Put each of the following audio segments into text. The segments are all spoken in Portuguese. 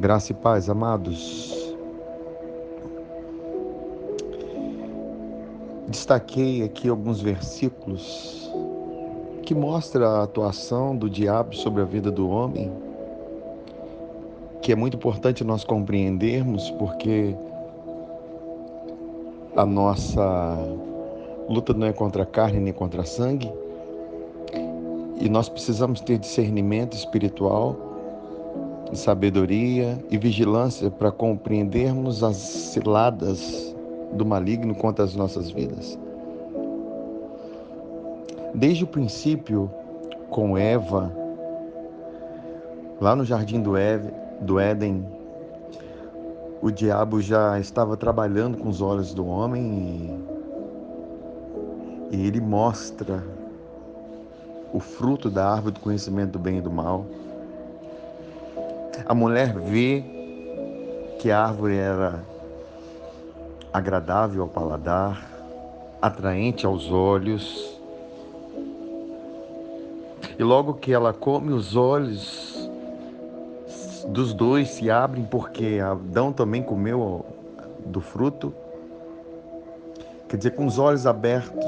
Graça e paz, amados. Destaquei aqui alguns versículos que mostram a atuação do diabo sobre a vida do homem, que é muito importante nós compreendermos, porque a nossa luta não é contra a carne nem contra a sangue, e nós precisamos ter discernimento espiritual sabedoria e vigilância para compreendermos as ciladas do maligno contra as nossas vidas. Desde o princípio, com Eva, lá no jardim do, do Éden, o diabo já estava trabalhando com os olhos do homem e, e ele mostra o fruto da árvore do conhecimento do bem e do mal a mulher vê que a árvore era agradável ao paladar, atraente aos olhos. E logo que ela come, os olhos dos dois se abrem, porque Adão também comeu do fruto. Quer dizer, com os olhos abertos,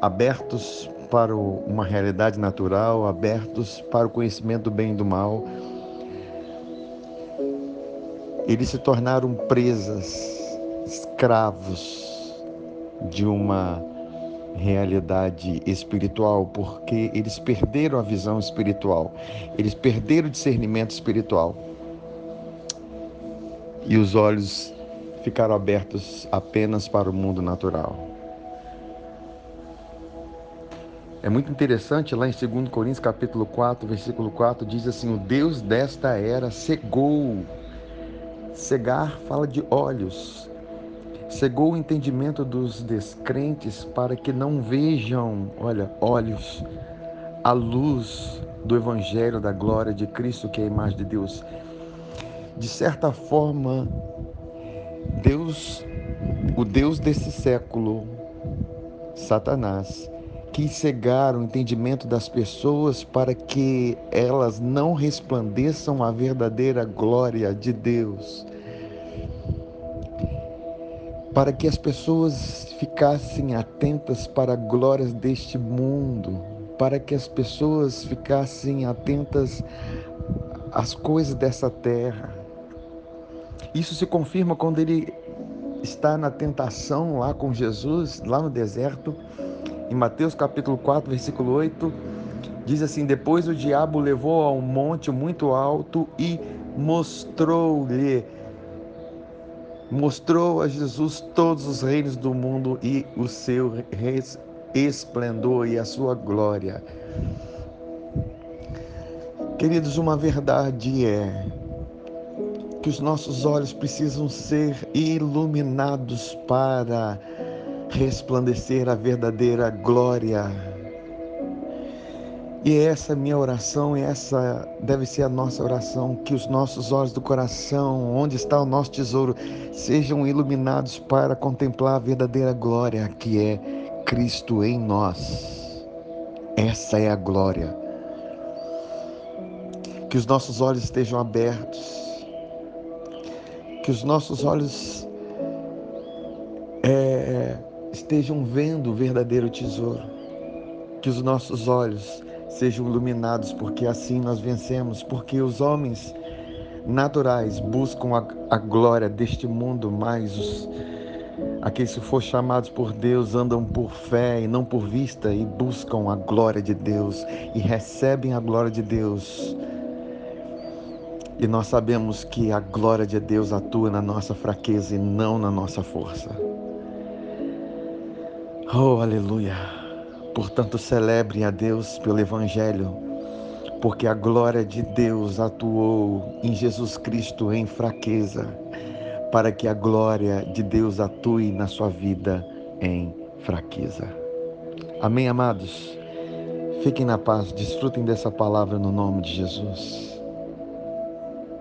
abertos para uma realidade natural, abertos para o conhecimento do bem e do mal eles se tornaram presas, escravos de uma realidade espiritual, porque eles perderam a visão espiritual, eles perderam o discernimento espiritual. E os olhos ficaram abertos apenas para o mundo natural. É muito interessante, lá em 2 Coríntios capítulo 4, versículo 4, diz assim: "O Deus desta era cegou Cegar fala de olhos. Cegou o entendimento dos descrentes para que não vejam, olha, olhos, a luz do Evangelho da glória de Cristo, que é a imagem de Deus. De certa forma, Deus, o Deus desse século, Satanás, quis cegar o entendimento das pessoas para que elas não resplandeçam a verdadeira glória de Deus. Para que as pessoas ficassem atentas para glórias deste mundo, para que as pessoas ficassem atentas às coisas dessa terra. Isso se confirma quando ele está na tentação lá com Jesus, lá no deserto em Mateus capítulo 4, versículo 8, diz assim: Depois o diabo levou a um monte muito alto e mostrou-lhe, mostrou a Jesus todos os reinos do mundo e o seu esplendor e a sua glória. Queridos, uma verdade é que os nossos olhos precisam ser iluminados para resplandecer a verdadeira glória. E essa é minha oração, essa deve ser a nossa oração, que os nossos olhos do coração, onde está o nosso tesouro, sejam iluminados para contemplar a verdadeira glória que é Cristo em nós. Essa é a glória. Que os nossos olhos estejam abertos, que os nossos olhos é, estejam vendo o verdadeiro tesouro. Que os nossos olhos sejam iluminados, porque assim nós vencemos, porque os homens naturais buscam a, a glória deste mundo, mas os, aqueles que foram chamados por Deus andam por fé e não por vista e buscam a glória de Deus e recebem a glória de Deus. E nós sabemos que a glória de Deus atua na nossa fraqueza e não na nossa força. Oh, aleluia! Portanto, celebre a Deus pelo Evangelho, porque a glória de Deus atuou em Jesus Cristo em fraqueza, para que a glória de Deus atue na sua vida em fraqueza. Amém, amados? Fiquem na paz, desfrutem dessa palavra no nome de Jesus.